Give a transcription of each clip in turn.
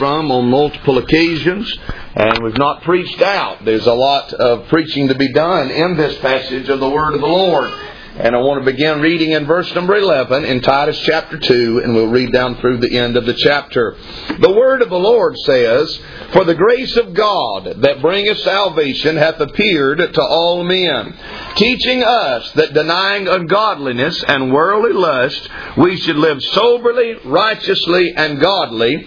from on multiple occasions, and we've not preached out. There's a lot of preaching to be done in this passage of the Word of the Lord. And I want to begin reading in verse number 11 in Titus chapter 2, and we'll read down through the end of the chapter. The word of the Lord says, For the grace of God that bringeth salvation hath appeared to all men, teaching us that denying ungodliness and worldly lust, we should live soberly, righteously, and godly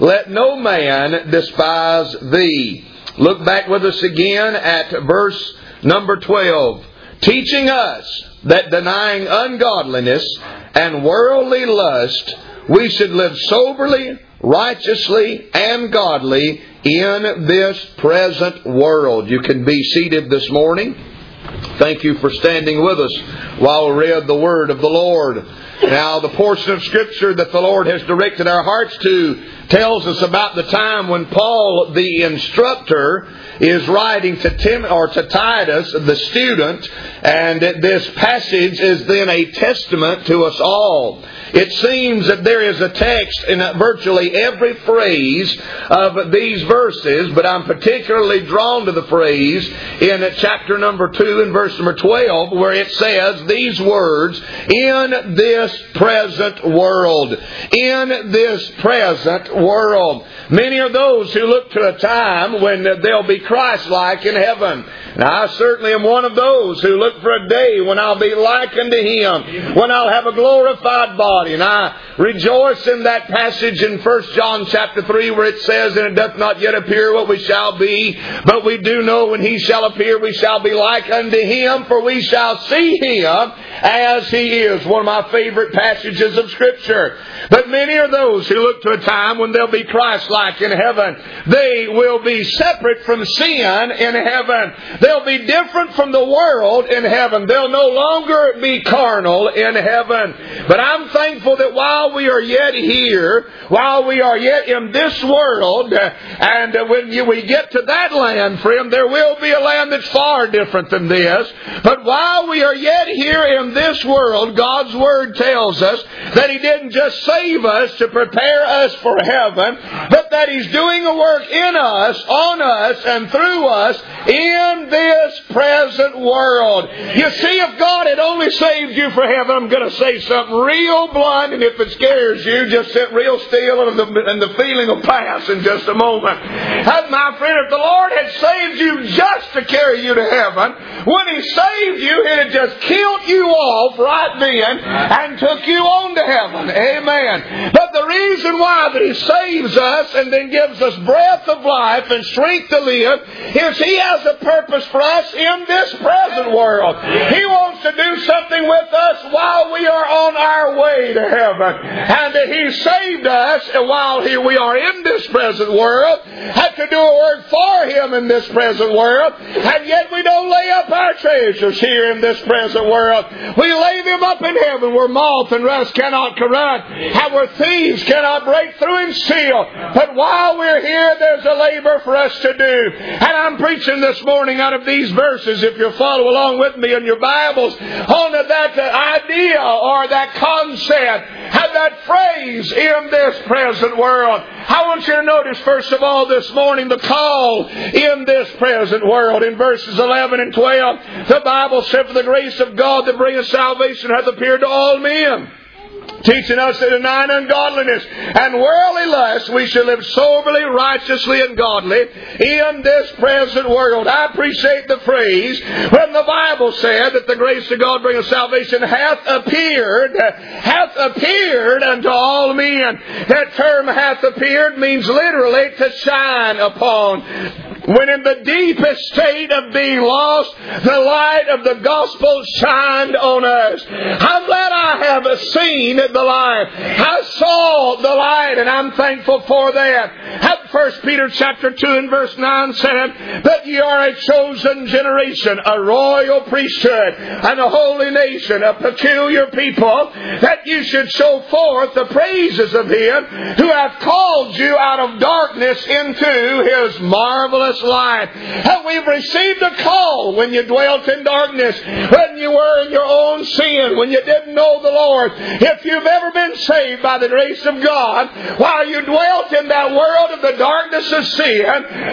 Let no man despise thee. Look back with us again at verse Number 12, teaching us that denying ungodliness and worldly lust, we should live soberly, righteously, and godly in this present world. You can be seated this morning. Thank you for standing with us while we read the word of the Lord. Now, the portion of Scripture that the Lord has directed our hearts to tells us about the time when Paul, the instructor, is writing to Tim or to Titus, the student, and this passage is then a testament to us all. It seems that there is a text in virtually every phrase of these verses, but I'm particularly drawn to the phrase in chapter number 2 and verse number 12 where it says these words, in this present world. In this present world. Many are those who look to a time when they'll be Christ-like in heaven. Now, I certainly am one of those who look for a day when I'll be like unto Him, when I'll have a glorified body. And I rejoice in that passage in 1 John chapter 3 where it says, And it doth not yet appear what we shall be, but we do know when He shall appear we shall be like unto Him, for we shall see Him as He is. One of my favorite passages of Scripture. But many are those who look to a time when they'll be Christ-like in heaven. They will be separate from sin in heaven. They'll be different from the world in heaven. They'll no longer be carnal in heaven. But I'm thankful that while we are yet here, while we are yet in this world, and when we get to that land, friend, there will be a land that's far different than this. But while we are yet here in this world, God's Word tells us that He didn't just save us to prepare us for heaven, but that He's doing a work in us, on us, and through us in this present world. You see, if God had only saved you for heaven, I'm going to say something real blunt, and if it scares you, just sit real still and the, and the feeling will pass in just a moment. And my friend, if the Lord had saved you just to carry you to heaven, when He saved you, He'd have just killed you off right then and took you on to heaven. Amen. But the reason why that He saves us and then gives us breath of life and strength to live is He has a purpose for us in this present world. He wants to do something with us while we are on our way to heaven. And that He saved us while we are in this present world, had to do a work for Him in this present world, and yet we don't lay up our treasures here in this present world. We lay them up in heaven where moth and rust cannot corrupt, where thieves cannot break through and steal. But while we're here, there's a labor for us to do. And I'm preaching this morning out of these verses, if you'll follow along with me in your Bibles, on that idea or that concept, have that phrase in this present world. I want you to notice, first of all, this morning, the call in this present world. In verses 11 and 12, the Bible said, For the grace of God that bringeth salvation hath appeared to all men him teaching us to deny ungodliness and worldly lust, we should live soberly, righteously, and godly in this present world. I appreciate the phrase when the Bible said that the grace of God bringeth salvation hath appeared, hath appeared unto all men. That term hath appeared means literally to shine upon when in the deepest state of being lost, the light of the gospel shined on us. I'm glad I have seen the light. I saw the light and I'm thankful for that. First Peter chapter 2 and verse 9 said, That ye are a chosen generation, a royal priesthood, and a holy nation, a peculiar people, that you should show forth the praises of him who hath called you out of darkness into his marvelous light. And we've received a call when you dwelt in darkness, when you were in your own sin, when you didn't know the Lord. If you've ever been saved by the grace of God, while you dwelt in that world of the darkness of sin,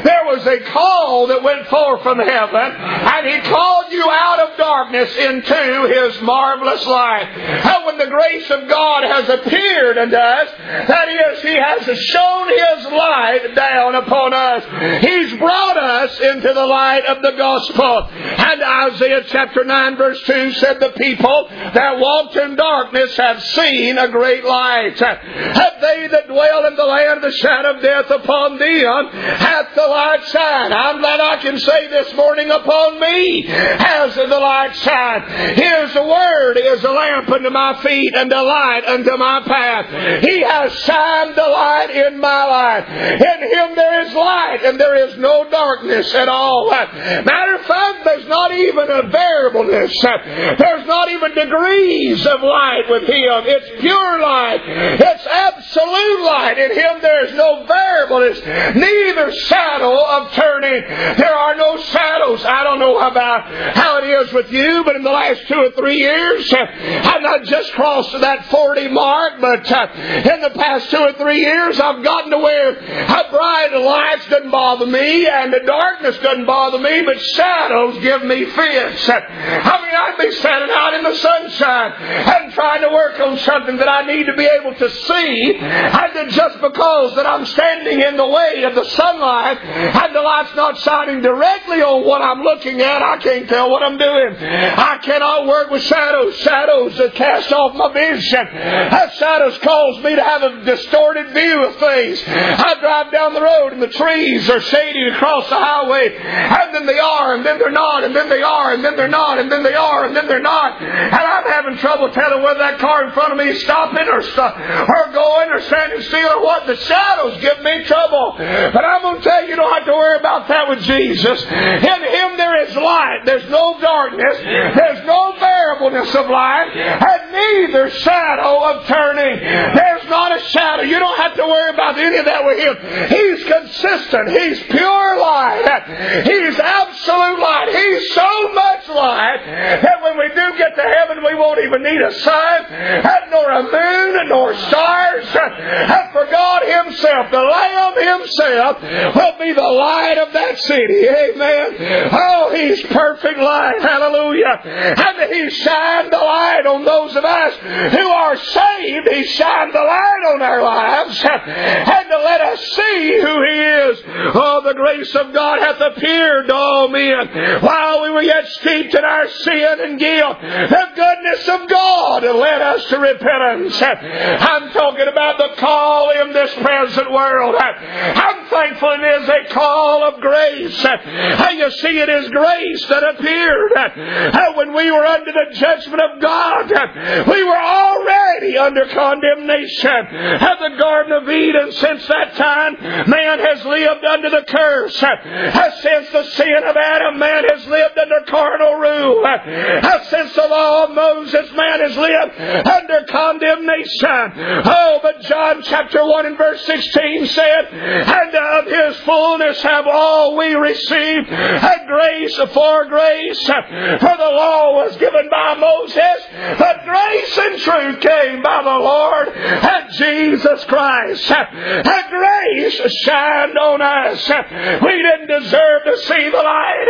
there was a call that went forth from heaven, and He called you out of darkness into His marvelous light. And when the grace of God has appeared unto us, that is, He has shown His light down upon us. He's brought us into the light of the gospel. And Isaiah chapter 9 verse 2 said, The people that walked in darkness have seen a great light. Have they that dwell in the land of the shadow of death upon them um, hath the light shine. I'm I can say this morning upon me has the light shine. His word is a lamp unto my feet and a light unto my path. He has shined the light in my life. In him there is light and there is no darkness at all. Matter of fact, there's not even a variableness. There's not even degrees of light with him. It's pure light. It's absolute light. In him there is no variableness neither shadow of turning. There are no shadows. I don't know about how it is with you, but in the last two or three years, I've not just crossed that 40 mark, but uh, in the past two or three years, I've gotten to where a bright lights doesn't bother me and the darkness doesn't bother me, but shadows give me fits. I mean, I'd be standing out in the sunshine and trying to work on something that I need to be able to see, and just because that I'm standing in the way of the sunlight and the light's not shining directly on what I'm looking at, I can't tell what I'm doing. I cannot work with shadows. Shadows that cast off my vision. That shadows cause me to have a distorted view of things. I drive down the road and the trees are shading across the highway, and then they are, and then they're not, and then they are, and then they're not, and then they are, and then they're not. And I'm having trouble telling whether that car in front of me is stopping or, or going or standing still or what. The shadows give me trouble. But I'm going to tell you, you don't have to worry about that with Jesus. In Him there is light. There's no darkness. There's no variableness of light. And neither shadow of turning. There's not a shadow. You don't have to worry about any of that with Him. He's consistent. He's pure light. He's absolute light. He's so much light that when we do get to heaven, we won't even need a sun, nor a moon, nor stars. And for God Himself, the Lamb himself will be the light of that city. Amen. Oh, he's perfect light. Hallelujah. And he shined the light on those of us who are saved. He shined the light on our lives and to let us see who he is. Oh, the grace of God hath appeared to all men while we were yet steeped in our sin and guilt. The goodness of God led us to repentance. I'm talking about the call in this present world. I'm thankful it is a call of grace. And you see, it is grace that appeared. When we were under the judgment of God, we were already under condemnation. At the Garden of Eden, since that time, man has lived under the curse. Since the sin of Adam, man has lived under carnal rule. Since the law of Moses, man has lived under condemnation. Oh, but John chapter 1 and verse 16 said, and of his fullness have all we received a grace for grace. For the law was given by Moses, but grace and truth came by the Lord and Jesus Christ. And grace shined on us. We didn't deserve to see the light,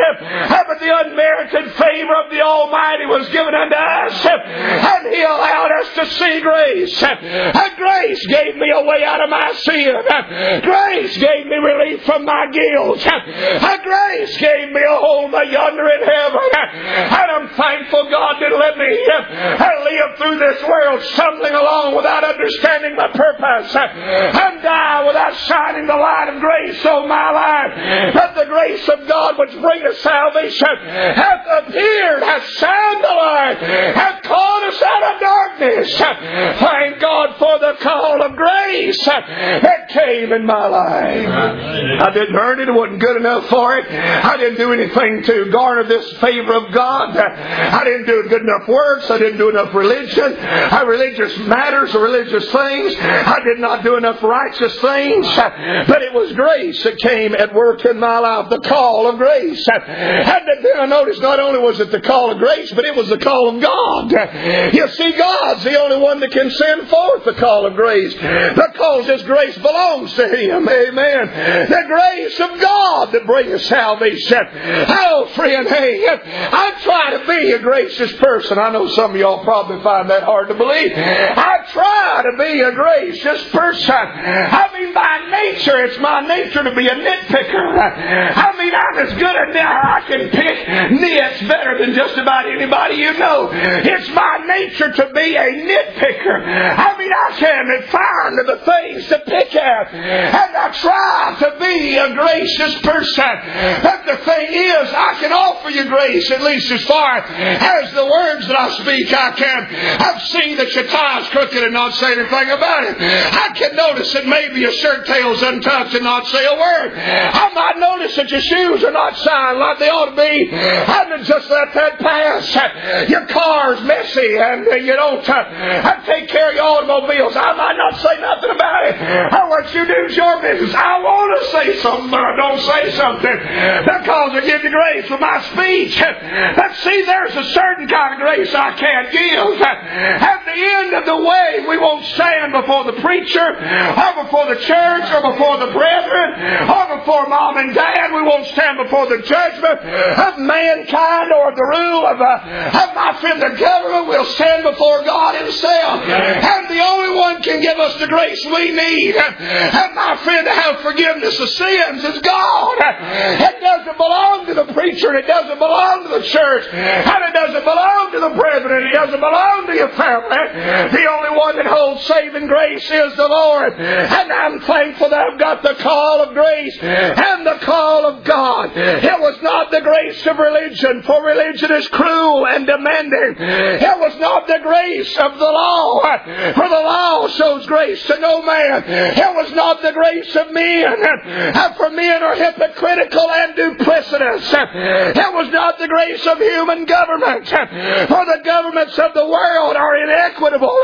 but the unmerited favor of the Almighty was given unto us, and He allowed us to see grace. And grace gave me a way out of my sin. Grace gave me relief from my guilt. And grace gave me a home yonder in heaven. And I'm thankful God didn't let me live through this world stumbling along without understanding my purpose and die without shining the light of grace on my life. That the grace of God which bringeth salvation hath appeared, hath shined the light, hath called us out of darkness. Thank God for the call of grace that came in my life. I didn't earn it. It wasn't good enough for it. I didn't do anything to garner this favor of God. I didn't do good enough works. I didn't do enough religion. I religious matters religious things. I did not do enough righteous things. But it was grace that came at work in my life. The call of grace. And then I noticed not only was it the call of grace, but it was the call of God. You see, God's the only one that can send forth the call of grace. Because His grace belongs to Him. Amen. The grace of God that brings salvation. Oh, friend, hey, I try to be a gracious person. I know some of y'all probably find that hard to believe. I try to be a gracious person. I mean, by nature, it's my nature to be a nitpicker. I mean, I'm as good at I can pick nits better than just about anybody you know. It's my nature to be a nitpicker. I mean, I can find the things to pick at, and I try to be a gracious person. But the thing is, I can offer you grace at least as far as the words that I speak. I can. I've seen that your tie's crooked and not say anything about it. I can notice that maybe your shirt tail's untucked and not say a word. I might notice that your shoes are not shined like they ought to be. I can just let that pass. Your car's messy and you don't uh, take care of your automobiles. I might not say nothing about it. I want you do your business. I want to say something, but I don't say something because I give you grace with my speech. But see, there's a certain kind of grace I can't give. At the end of the way, we won't stand before the preacher, or before the church, or before the brethren, or before mom and dad. We won't stand before the judgment of mankind or the rule of, uh, of my friend the government. We'll stand before God Himself. And the only one can give us the grace we need, and my friend, to have forgiveness of sins is God. It doesn't belong to the preacher, and it doesn't belong to the church, and it doesn't belong to the brethren, it doesn't belong to your family. The only one that holds saving grace is the Lord. And I'm thankful that I've got the call of grace and the call of God. It was not the grace of religion, for religion is cruel and demanding. It was not the grace of the law, for the law shows grace to no man. It was not the grace of men, for men are hypocritical and duplicitous. It was not the grace of human government, for the governments of the world are inequitable.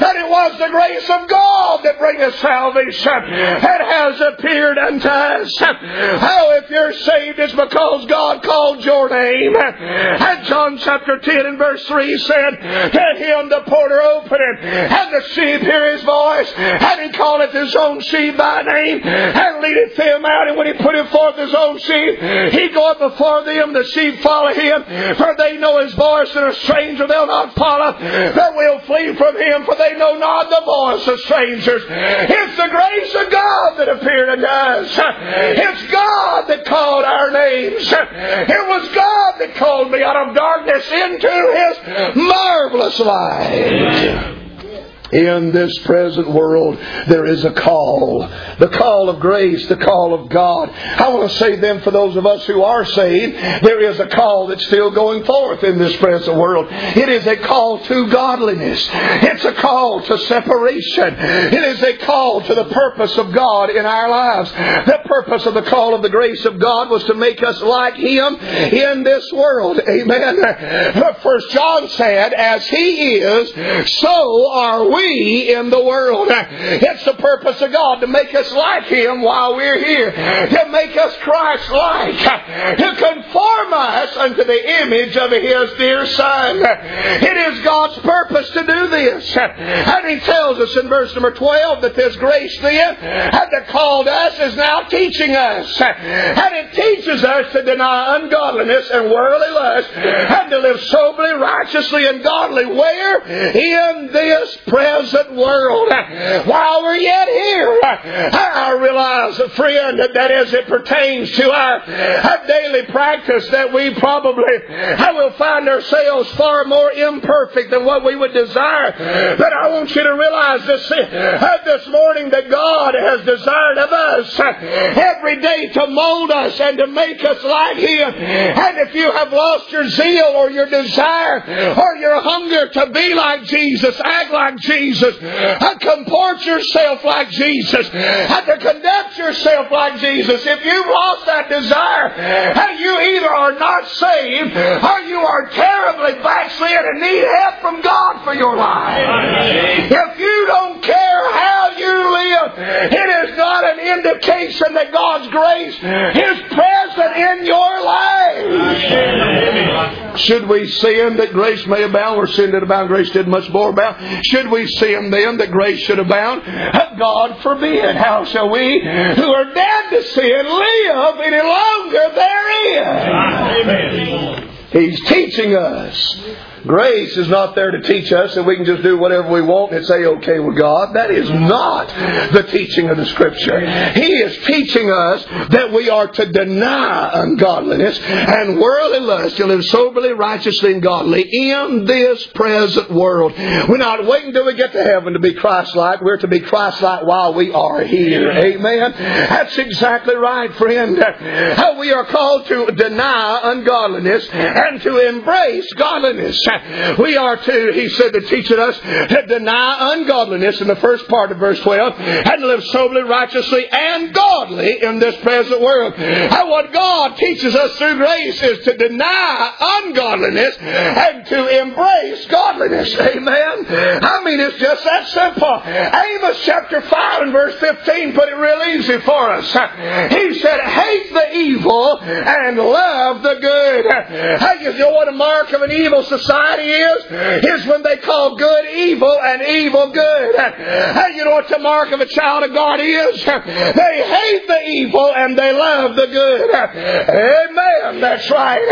That it was the grace of God that bringeth salvation. It has appeared unto us. Oh, if you're saved, it's because God called your name. And John chapter 10 and verse 3 said, To him the porter opened, and the sheep hear his voice, and he calleth his own sheep by name, and leadeth them out. And when he putteth forth his own sheep, he goeth before them, the sheep follow him, for they know his voice, and a stranger they'll not follow, They will flee from him, for they know not the voice of strangers. It's the grace of God that appeared unto us. It's God that called our names. It was God that called me out of darkness into His marvelous light. In this present world, there is a call. The call of grace, the call of God. I want to say then for those of us who are saved, there is a call that's still going forth in this present world. It is a call to godliness. It's a call to separation. It is a call to the purpose of God in our lives. The purpose of the call of the grace of God was to make us like Him in this world. Amen. First John said, as He is, so are we be in the world. It's the purpose of God to make us like Him while we're here, to make us Christ-like, to conform us unto the image of His dear Son. It is God's purpose to do this. And He tells us in verse number 12 that this grace then that called us is now teaching us. And it teaches us to deny ungodliness and worldly lust and to live soberly, righteously, and godly. Where? In this present world. While we're yet here, I realize, friend, that as it pertains to our daily practice, that we probably I will find ourselves far more imperfect than what we would desire. But I want you to realize this, uh, this morning that God has desired of us uh, every day to mold us and to make us like Him. And if you have lost your zeal or your desire or your hunger to be like Jesus, act like Jesus, and uh, comport yourself like Jesus, and to conduct yourself like Jesus, if you've lost that desire, you either are not saved or you are terribly backslid and need help from God for your life. If you don't care how you live, it is not an indication that God's grace is present in your life. Should we sin that grace may abound, where sin did abound, grace did much more abound? Should we sin then that grace should abound? God forbid. How shall we, who are dead to sin, live any longer therein? He's teaching us Grace is not there to teach us that we can just do whatever we want and say okay with God. That is not the teaching of the Scripture. He is teaching us that we are to deny ungodliness and worldly lust to live soberly, righteously, and godly in this present world. We're not waiting until we get to heaven to be Christ-like. We're to be Christ-like while we are here. Amen. That's exactly right, friend. How we are called to deny ungodliness and to embrace godliness. We are to, he said, to teach us to deny ungodliness in the first part of verse 12 and live soberly, righteously, and godly in this present world. And what God teaches us through grace is to deny ungodliness and to embrace godliness. Amen. I mean, it's just that simple. Amos chapter 5 and verse 15 put it real easy for us. He said, hate the evil and love the good. Hey, you know what a mark of an evil society is? Is when they call good evil and evil good. And you know what the mark of a child of God is? They hate the evil and they love the good. Amen. That's right.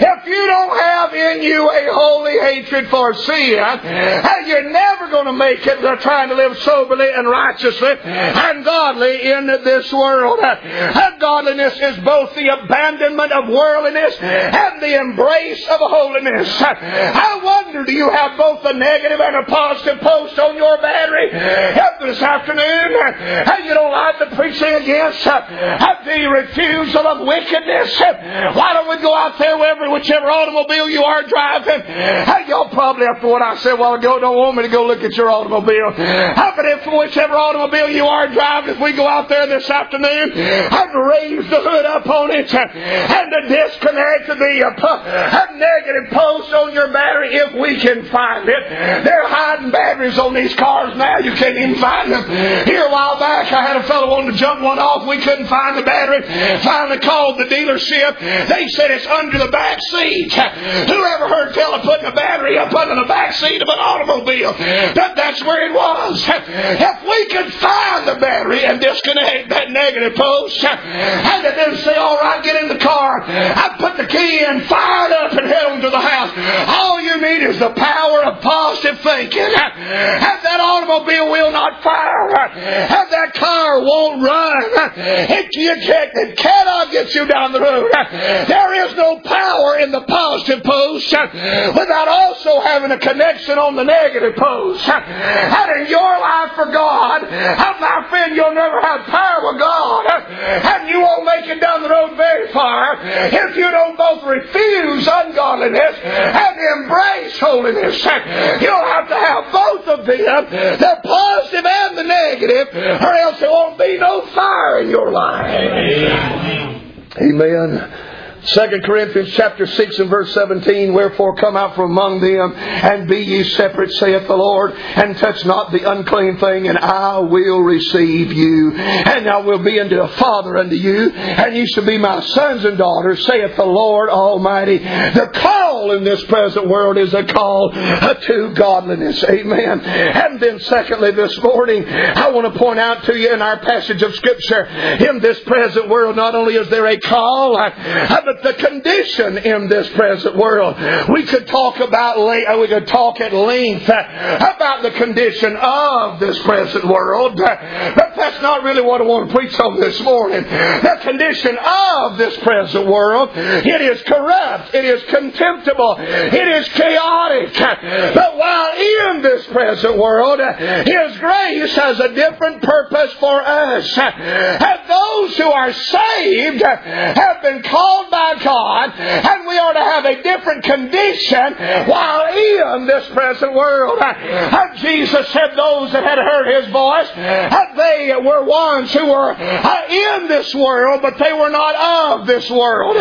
If you don't have in you a holy hatred for sin, you're never going to make it trying to live soberly and righteously and godly in this world. And godliness is both the abandonment of worldliness and the embrace of holiness. I wonder, do you have both a negative and a positive post on your battery this afternoon? And you don't like the preaching against the refusal of wickedness? Why don't we go out there, wherever, whichever automobile you are driving? Y'all probably, after what I said a while ago, don't want me to go look at your automobile. But if whichever automobile you are driving, if we go out there this afternoon and raise the hood up on it and to disconnect the uh, negative post on your battery if we can find it. They're hiding batteries on these cars now. You can't even find them. Here a while back, I had a fellow wanting to jump one off. We couldn't find the battery. Finally called the dealership. They said it's under the back seat. Whoever heard tell of putting a battery up under the back seat of an automobile? That, that's where it was. If we could find the battery and disconnect that negative post, and then say, all right, get in the car. I put the key in, fired up, and head on to the house. All all you need is the power of positive thinking. And that automobile will not fire. And that car won't run. It, it cannot get you down the road. There is no power in the positive post without also having a connection on the negative post. And in your life for God, my friend, you'll never have power with God. And you won't make it down the road very far if you don't both refuse ungodliness and embrace holiness. You'll have to have both of them, the positive and the negative, or else there won't be no fire in your life. Amen. Amen. 2 Corinthians chapter 6 and verse 17, Wherefore come out from among them, and be ye separate, saith the Lord, and touch not the unclean thing, and I will receive you. And I will be unto a father unto you, and ye shall be my sons and daughters, saith the Lord Almighty. The call in this present world is a call to godliness. Amen. And then secondly, this morning, I want to point out to you in our passage of Scripture, in this present world, not only is there a call, but the condition in this present world. We could talk about uh, we could talk at length uh, about the condition of this present world, but that's not really what I want to preach on this morning. The condition of this present world, it is corrupt, it is contemptible, it is chaotic. But while in this present world, His grace has a different purpose for us. Those who are saved have been called by by God, and we are to have a different condition while in this present world. And Jesus said those that had heard his voice, that they were ones who were uh, in this world, but they were not of this world.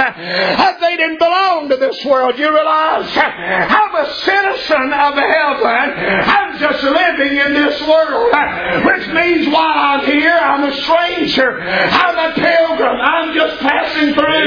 They didn't belong to this world. You realize I'm a citizen of heaven. I'm just living in this world, which means while I'm here, I'm a stranger. I'm a pilgrim. I'm just passing through.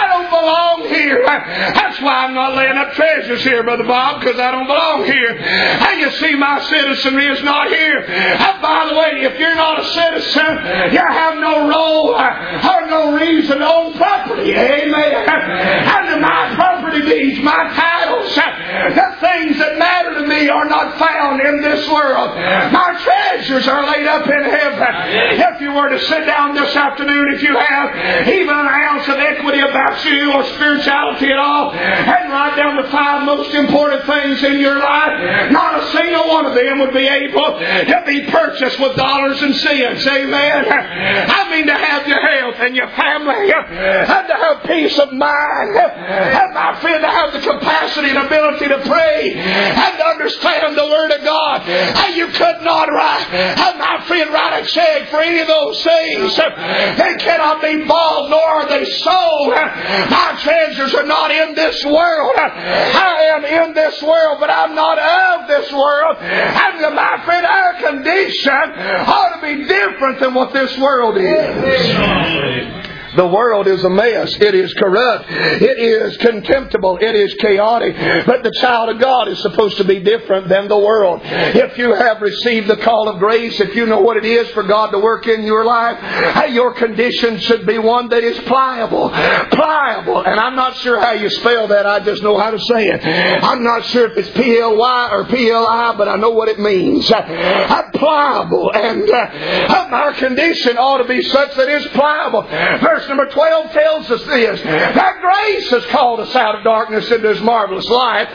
I don't belong here. That's why I'm not laying up treasures here, Brother Bob, because I don't belong here. And you see, my citizenry is not here. And by the way, if you're not a citizen, you have no role uh, or no reason to own property. Amen. And my property deeds, my titles, the things that matter to me are not found in this world. My treasures are laid up in heaven. If you were to sit down this afternoon, if you have even an ounce of equity about you or spirituality at all, and write down the five most important things in your life, not a single one of them would be able to be purchased with dollars and cents. Amen. I mean to have your health and your family, and to have peace of mind, and my friend, to have the capacity and ability to pray and to understand the Word of God. And you could not write, and my friend, write a check for any of those things. They cannot be bought, nor are they sold. My treasures are not in this world. I am in this world, but I'm not of this world. And my friend, our condition ought to be different than what this world is. The world is a mess. It is corrupt. It is contemptible. It is chaotic. But the child of God is supposed to be different than the world. If you have received the call of grace, if you know what it is for God to work in your life, your condition should be one that is pliable. Pliable. And I'm not sure how you spell that. I just know how to say it. I'm not sure if it's P-L-Y or P-L-I, but I know what it means. I'm pliable. And uh, our condition ought to be such that it's pliable. Verse verse number 12 tells us this that grace has called us out of darkness into His marvelous light.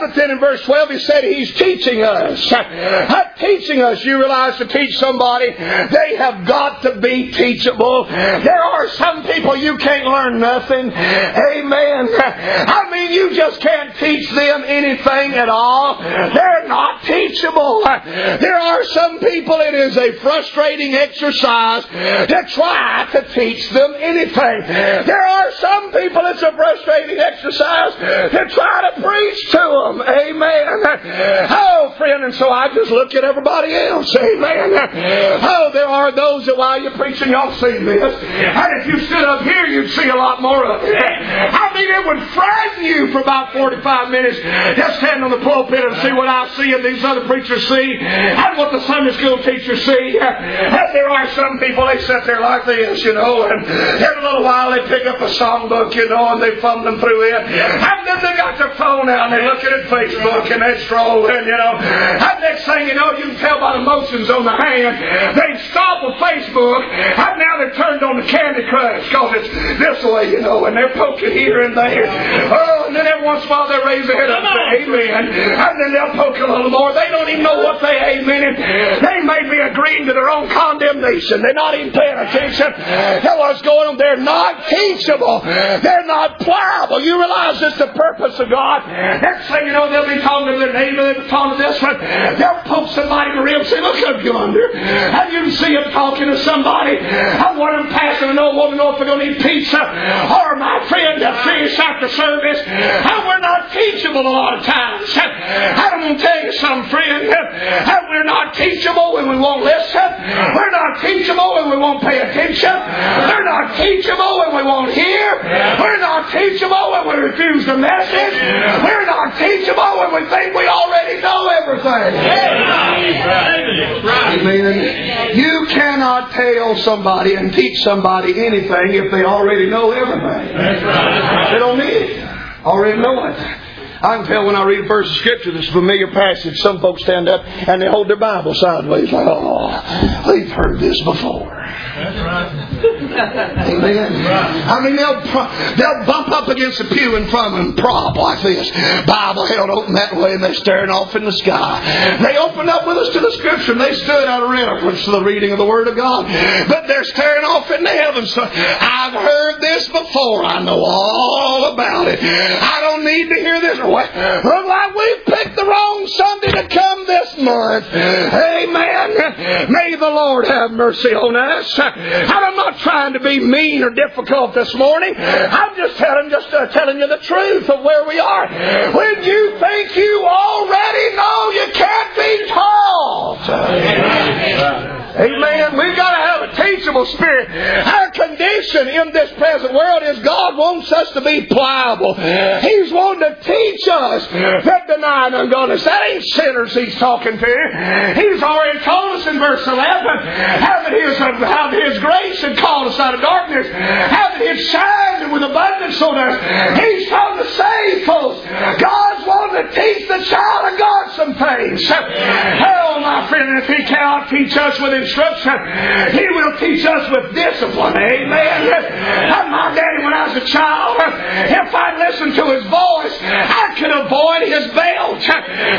But then in verse 12 He said He's teaching us. Teaching us, you realize to teach somebody, they have got to be teachable. There are some people you can't learn nothing. Amen. I mean, you just can't teach them anything at all. They're not teachable. There are some people, it is a frustrating exercise to try to teach them anything. There are some people it's a frustrating exercise to try to preach to them. Amen. Oh, friend, and so I just look at everybody else. Amen. Oh, there are those that while you're preaching, y'all see this. And if you stood up here, you'd see a lot more of it. I mean, it would frighten you for about 45 minutes just stand on the pulpit and see what I see and these other preachers see and what the Sunday school teachers see. And there are some people, they sit there like this, you know, and Every little while they pick up a songbook, you know, and they fumbling through it. And then they got their phone out and they're looking at Facebook and they're strolling, you know. And next thing you know, you can tell by the motions on the hand, they stop with Facebook and now they're turned on the Candy Crush because it's this way, you know, and they're poking here and there. Oh, and then every once in a while they raise their head up and say amen. And then they'll poke a little more. They don't even know what they amen. They may be agreeing to their own condemnation. They're not even paying attention to what's going on. They're not teachable. They're not pliable. You realize it's the purpose of God. Next thing you know, they'll be talking to their neighbor, they'll be talking to this one. They'll poke somebody in the rib and say, look up yonder. And you can see them talking to somebody. I want them passing an old woman know if they're going to eat pizza. Or my friend, that's nice after service. How we're not teachable a lot of times. I'm going to tell you something, friend. How we're not teachable when we won't listen. We're not teachable when we won't pay attention. We're not teachable when we won't hear. We're not teachable when we refuse the message. We're not teachable when we think we already know everything. Amen. You cannot tell somebody and teach somebody anything if they already know everything. They don't need it. Already know it. I can tell when I read a verse of Scripture, this familiar passage, some folks stand up and they hold their Bible sideways like, oh, they've heard this before. That's right. Amen. I mean, they'll, they'll bump up against the pew in front of them, prop like this. Bible held open that way, and they're staring off in the sky. They opened up with us to the Scripture, and they stood out of reverence to the reading of the Word of God. But they're staring off into heaven. So I've heard this before. I know all about it. I don't need to hear this. Look like we picked the wrong Sunday to come this month. Amen. May the Lord have mercy on us. I'm not trying to be mean or difficult this morning. I'm just telling, just uh, telling you the truth of where we are. When you think you already know, you can't be taught. Amen. We've got to have a teachable spirit. Our condition in this present world is God wants us to be pliable. He's wanting to teach us that denying ungodliness. That ain't sinners He's talking to. He's already told us in verse 11 how that His, how His grace had called us out of darkness, how that His shined with abundance on us. He's trying to save folks. God's wanting to teach the child of God some things. Hell, my friend, if He cannot teach us with instruction, He will teach us with discipline. Amen. Uh, my daddy, when I was a child, if I listened to his voice, I could avoid his belt.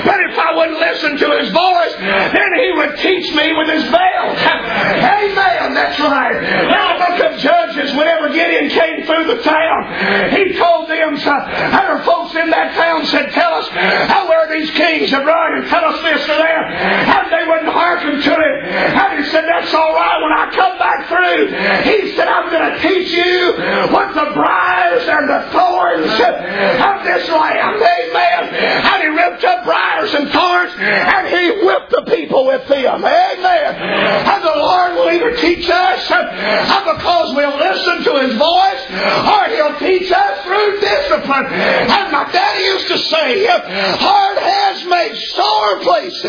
But if I wouldn't listen to his voice, then he would teach me with his belt. Amen. That's right. Now, the book of Judges, whenever Gideon came through the town, he told them, other folks in that town said, Tell us how are these kings run and tell us this or that. And they wouldn't hearken to it. And he said, That's all right when I He said, I'm going to teach you what the briars and the thorns of this land. Amen. And he ripped up briars and thorns and he whipped the people with them. Amen. And the Lord will either teach us uh, uh, because we'll listen to his voice or he'll teach us through discipline. And my daddy used to say, hard hands make sore places.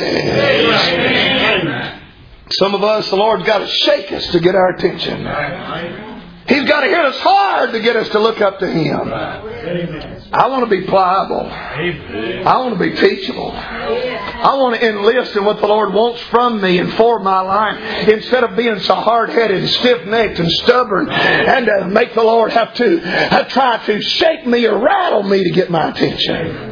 Amen. Some of us, the Lord's got to shake us to get our attention. He's got to hit us hard to get us to look up to Him. I want to be pliable. I want to be teachable. I want to enlist in what the Lord wants from me and for my life instead of being so hard headed and stiff necked and stubborn and to make the Lord have to uh, try to shake me or rattle me to get my attention.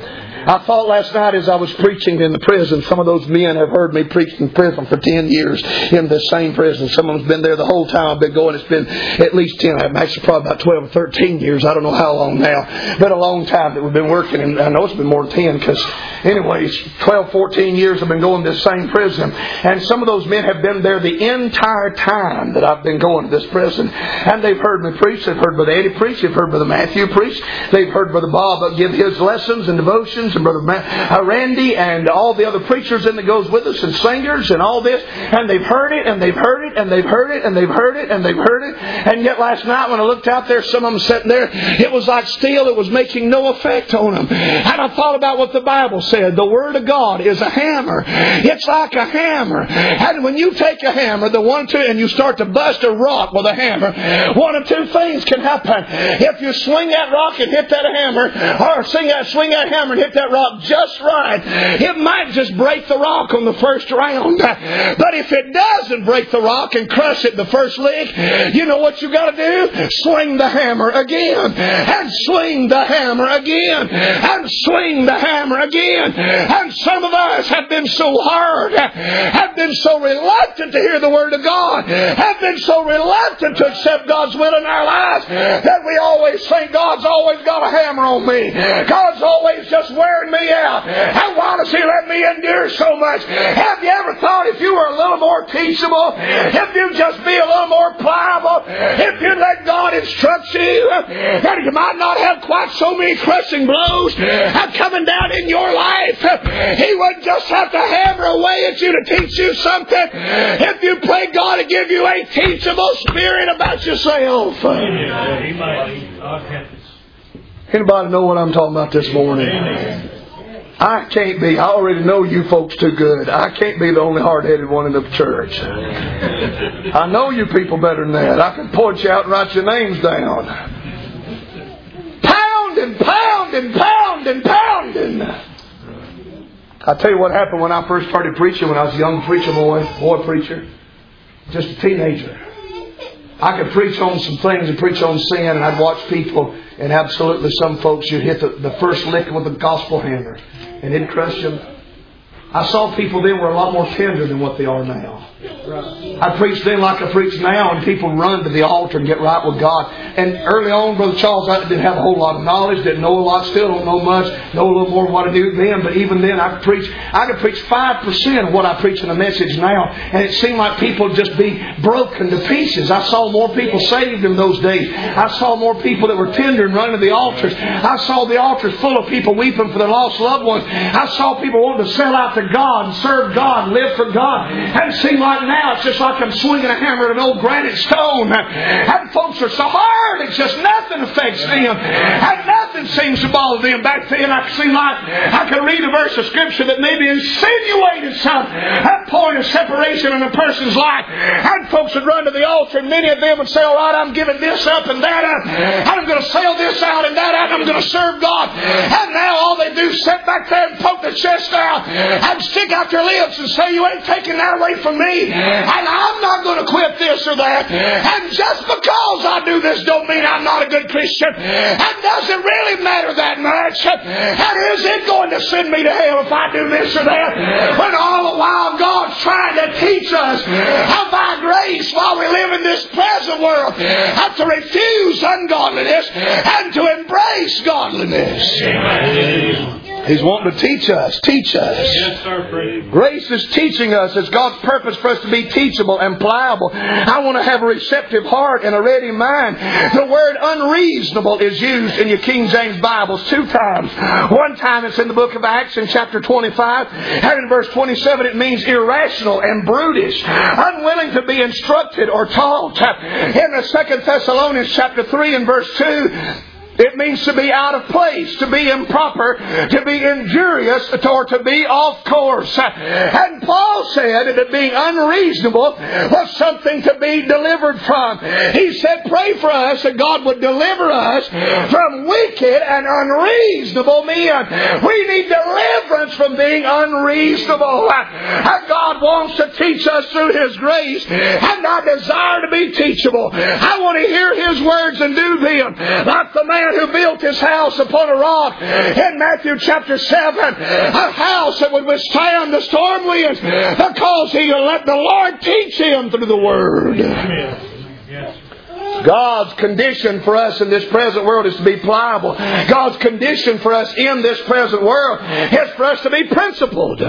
I thought last night as I was preaching in the prison, some of those men have heard me preach in prison for 10 years in the same prison. Some of them's been there the whole time I've been going. It's been at least 10, I'm actually probably about 12 or 13 years. I don't know how long now. But a long time that we've been working, and I know it's been more than 10 because, anyways, 12, 14 years I've been going to this same prison. And some of those men have been there the entire time that I've been going to this prison. And they've heard me preach. They've heard Brother Eddie preach. They've heard Brother Matthew preach. They've heard Brother Bob give his lessons and devotions and Brother uh, Randy and all the other preachers in that goes with us and singers and all this, and they've heard it and they've heard it and they've heard it and they've heard it and they've heard it. And yet last night when I looked out there, some of them sitting there, it was like steel. It was making no effect on them. And I thought about what the Bible said. The Word of God is a hammer. It's like a hammer. And when you take a hammer, the one two, and you start to bust a rock with a hammer, one of two things can happen. If you swing that rock and hit that hammer, or swing that, swing that hammer and hit that rock just right, it might just break the rock on the first round. But if it doesn't break the rock and crush it the first lick, you know what you got to do? Swing the hammer again, and swing the hammer again, and swing the hammer again. And some of us have been so hard, have been so reluctant to hear the Word of God, have been so reluctant to accept God's will in our lives that we always think God's always got a hammer on me. God's always just wearing wearing me out? And why does He let me endure so much? Have you ever thought if you were a little more teachable, if you just be a little more pliable, if you let God instruct you, that you might not have quite so many crushing blows coming down in your life? He wouldn't just have to hammer away at you to teach you something. If you pray God to give you a teachable spirit about yourself. Anybody know what I'm talking about this morning? I can't be. I already know you folks too good. I can't be the only hard-headed one in the church. I know you people better than that. I can point you out and write your names down. Pound and pound and pound and pounding. I tell you what happened when I first started preaching. When I was a young preacher boy, boy preacher, just a teenager. I could preach on some things and preach on sin, and I'd watch people, and absolutely some folks, you'd hit the, the first lick with a gospel hammer, and it'd crush them. I saw people then were a lot more tender than what they are now. I preach then like I preach now, and people run to the altar and get right with God. And early on, Brother Charles, I didn't have a whole lot of knowledge, didn't know a lot, still don't know much, know a little more than what I knew then. But even then, I could preach. I could preach five percent of what I preach in a message now, and it seemed like people just be broken to pieces. I saw more people saved in those days. I saw more people that were tender and running to the altars. I saw the altars full of people weeping for their lost loved ones. I saw people wanting to sell out to God and serve God and live for God. And it seemed like now it's just like I'm swinging a hammer at an old granite stone. And folks are so hard, it's just nothing affects them. And nothing seems to bother them. Back then, I seemed like I could read a verse of Scripture that maybe insinuated some a point of separation in a person's life. And folks would run to the altar, and many of them would say, All right, I'm giving this up and that up. I'm going to sell this out and that out. I'm going to serve God. And now all they do is sit back there and poke their chest out and stick out their lips and say, You ain't taking that away from me. And I'm not going to quit this or that. And just because I do this don't mean I'm not a good Christian. And does it really matter that much? And is it going to send me to hell if I do this or that? When all the while God's trying to teach us how by grace while we live in this present world how to refuse ungodliness and to embrace godliness. He's wanting to teach us, teach us. Yes, sir, Grace is teaching us. It's God's purpose for us to be teachable and pliable. I want to have a receptive heart and a ready mind. The word unreasonable is used in your King James Bibles two times. One time it's in the book of Acts in chapter 25, and in verse 27 it means irrational and brutish, unwilling to be instructed or taught. In the second Thessalonians chapter 3 and verse 2, it means to be out of place, to be improper, to be injurious, or to be off course. And Paul said that being unreasonable was something to be delivered from. He said, Pray for us that God would deliver us from wicked and unreasonable men. We need deliverance from being unreasonable. And God wants to teach us through His grace, and I desire to be teachable. I want to hear His words and do them. Like the man who built his house upon a rock in Matthew chapter 7, a house that would withstand the storm winds because he let the Lord teach him through the Word. God's condition for us in this present world is to be pliable. God's condition for us in this present world is for us to be principled.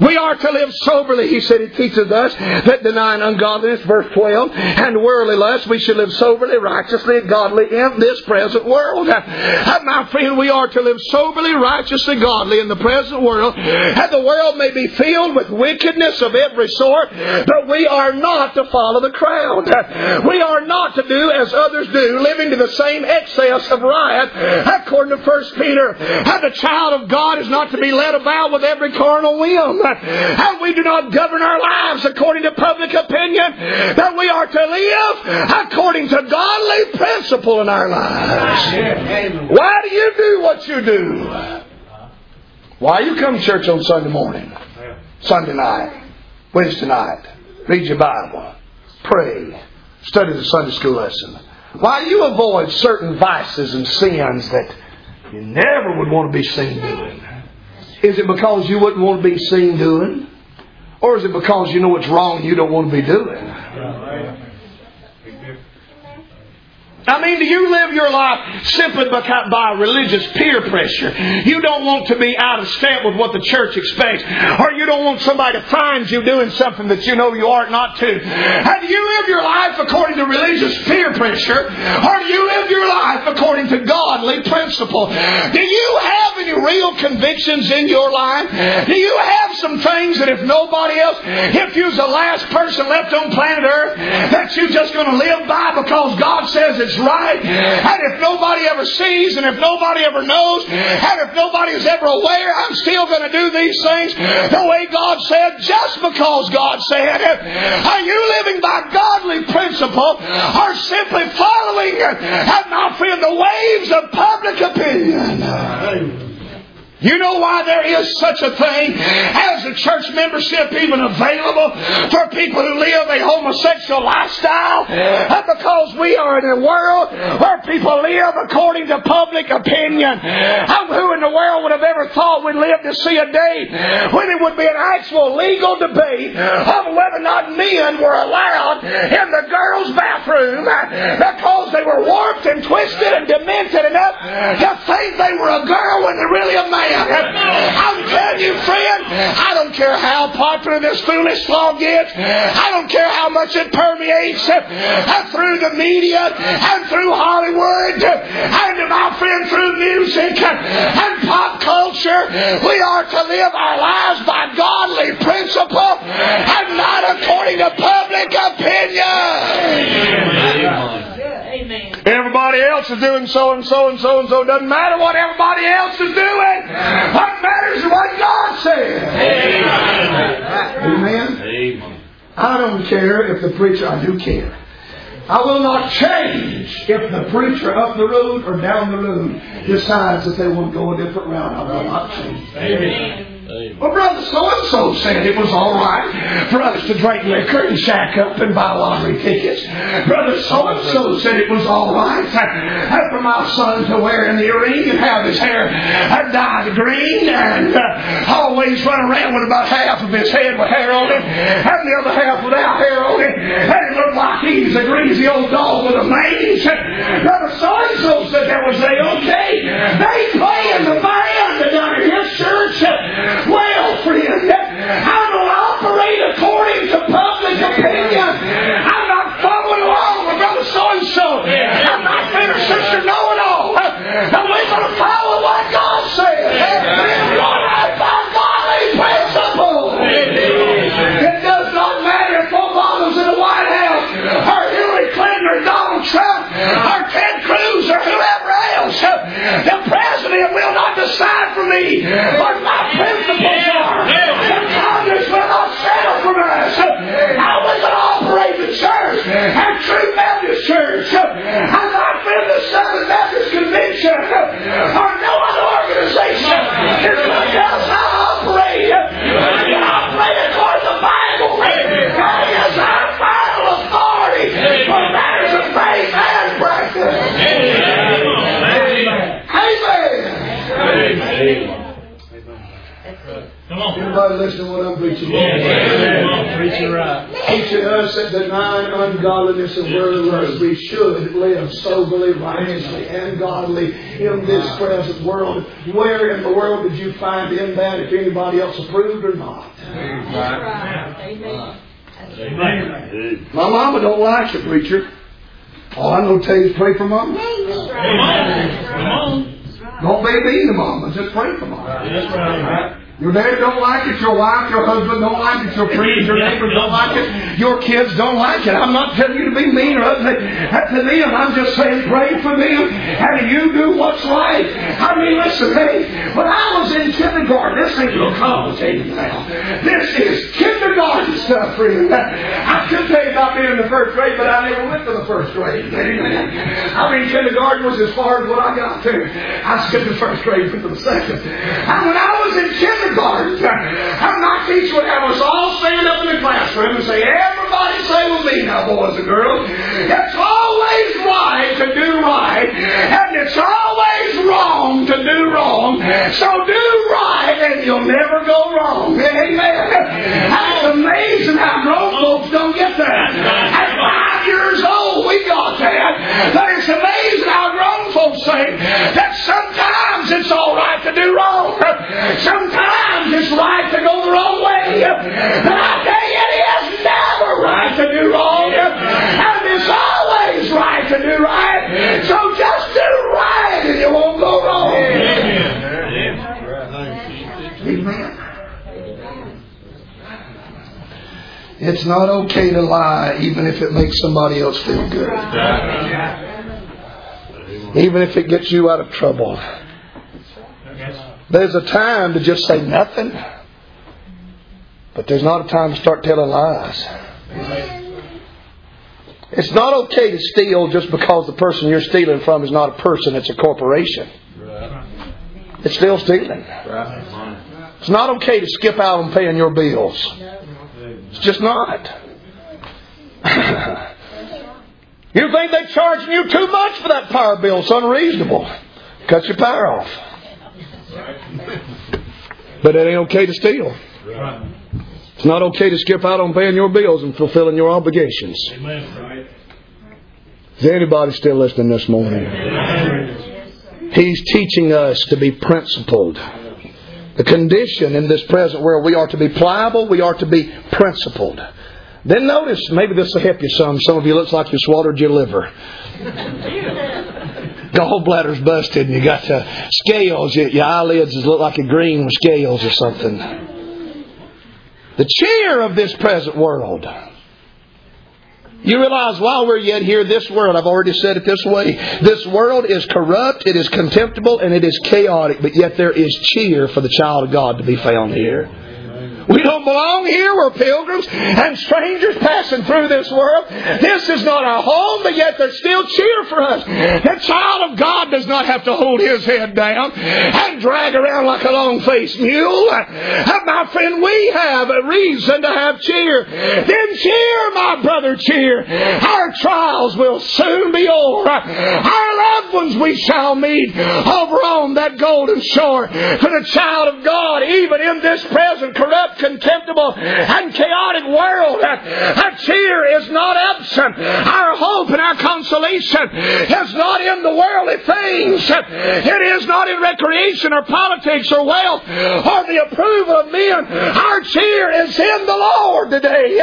We are to live soberly, he said. He teaches us that denying ungodliness, verse 12, and worldly lust, we should live soberly, righteously, and godly in this present world. And my friend, we are to live soberly, righteously, godly in the present world. And the world may be filled with wickedness of every sort, but we are not to follow the crowd. Uh, we are not to do as others do, living to the same excess of riot, according to 1 Peter. And the child of God is not to be led about with every carnal whim. And we do not govern our lives according to public opinion, that we are to live according to godly principle in our lives. Why do you do what you do? Why you come to church on Sunday morning, Sunday night, Wednesday night, read your Bible, pray, study the Sunday school lesson? Why you avoid certain vices and sins that you never would want to be seen doing? Is it because you wouldn't want to be seen doing? Or is it because you know it's wrong you don't want to be doing? I mean, do you live your life simply by religious peer pressure? You don't want to be out of step with what the church expects, or you don't want somebody to find you doing something that you know you ought not to. How do you live your life according to religious peer pressure, or do you live your life according to godly principle? Do you have any real convictions in your life? Do you have some things that if nobody else, if you're the last person left on planet Earth, that you're just going to live by because God says it's right. And if nobody ever sees, and if nobody ever knows, and if nobody is ever aware, I'm still going to do these things the way God said, just because God said it. Are you living by godly principle, or simply following and not feeling the waves of public opinion? You know why there is such a thing as a church membership even available for people who live a homosexual lifestyle? Because we are in a world where people live according to public opinion. Who in the world would have ever thought we'd live to see a day when it would be an actual legal debate of whether or not men were allowed in the girls' bathroom because they were warped and twisted and demented enough to think they were a girl when they're really a man. I'm telling you, friend, I don't care how popular this foolish law gets. I don't care how much it permeates through the media and through Hollywood and, my friend, through music and pop culture. We are to live our lives by godly principle and not according to public opinion. Amen. Everybody else is doing so and so and so and so. Doesn't matter what everybody else is doing. What matters is what God says. Amen. Amen. Amen. I don't care if the preacher, I do care. I will not change if the preacher up the road or down the road decides that they want to go a different route. I will not change. Amen. Well, Brother so and so said it was all right for us to drink liquor and shack up and buy lottery tickets. Brother so and so said it was all right for my son to wear an earring and have his hair dyed green and uh, always run around with about half of his head with hair on it and the other half without hair on it. And it looked like he's a greasy old dog with a mange. Brother so and so said that was a okay. They play in the band me what my principles are. The Congress will not settle for us. Going to operate the church and True Baptist Church? And not been the Southern Baptist Convention? Or no other organization? Is going to tell how to operate. We operate listen to what I'm preaching. Yeah. Preaching right. Teaching us that denying ungodliness and worldly lust, we should live soberly, righteously, and godly in this present world. Where in the world did you find in that if anybody else approved or not? Amen. Amen. My mama don't like it, preacher. All I'm going to tell you is pray for mama. Come on. Don't be mean to mama. Just pray for mama. That's right. Your dad don't like it, your wife, your husband don't like it, your friends, your neighbors don't like it, your kids don't like it. I'm not telling you to be mean or ugly to them. I'm just saying pray for them and you do what's right. I mean, listen, hey, when I was in kindergarten, this ain't real complicated now. This is kindergarten stuff, friend. I could tell you about being in the first grade, but I never went to the first grade. Amen. I mean, kindergarten was as far as what I got to. I skipped the first grade, went to the second. And when I was in kindergarten, kindergarten, and my teacher would have us all stand up in the classroom and say, everybody say with me now, boys and girls, it's always right to do right, and it's always wrong to do wrong. So do right, and you'll never go wrong. Amen. That's amazing how grown folks don't get that. At five years old, we got that. But it's amazing how grown folks say that sometimes it's all right to do wrong. Sometimes it's right to go the wrong way. But I tell you, it is never right to do wrong. And it's always right to do right. So just do right and you won't go wrong. Amen. It's not okay to lie, even if it makes somebody else feel good. Even if it gets you out of trouble. There's a time to just say nothing, but there's not a time to start telling lies. It's not okay to steal just because the person you're stealing from is not a person, it's a corporation. It's still stealing. It's not okay to skip out on paying your bills. It's just not. you think they're charging you too much for that power bill? It's unreasonable. Cut your power off. But it ain't okay to steal. It's not okay to skip out on paying your bills and fulfilling your obligations. Is anybody still listening this morning? He's teaching us to be principled. The condition in this present world, we are to be pliable, we are to be principled. Then notice, maybe this will help you some. Some of you looks like you swallowed your liver. Gallbladder's busted and you got the scales, your, your eyelids look like a green with scales or something. The cheer of this present world. You realize while we're yet here, this world, I've already said it this way, this world is corrupt, it is contemptible, and it is chaotic, but yet there is cheer for the child of God to be found here. We don't belong here. We're pilgrims and strangers passing through this world. This is not our home, but yet there's still cheer for us. The child of God does not have to hold his head down and drag around like a long-faced mule. Uh, my friend, we have a reason to have cheer. Then cheer, my brother, cheer. Our trials will soon be over. Our loved ones we shall meet over on that golden shore. For the child of God, even in this present corrupt contemptible, and chaotic world. Our cheer is not absent. Our hope and our consolation is not in the worldly things. It is not in recreation or politics or wealth or the approval of men. Our cheer is in the Lord today.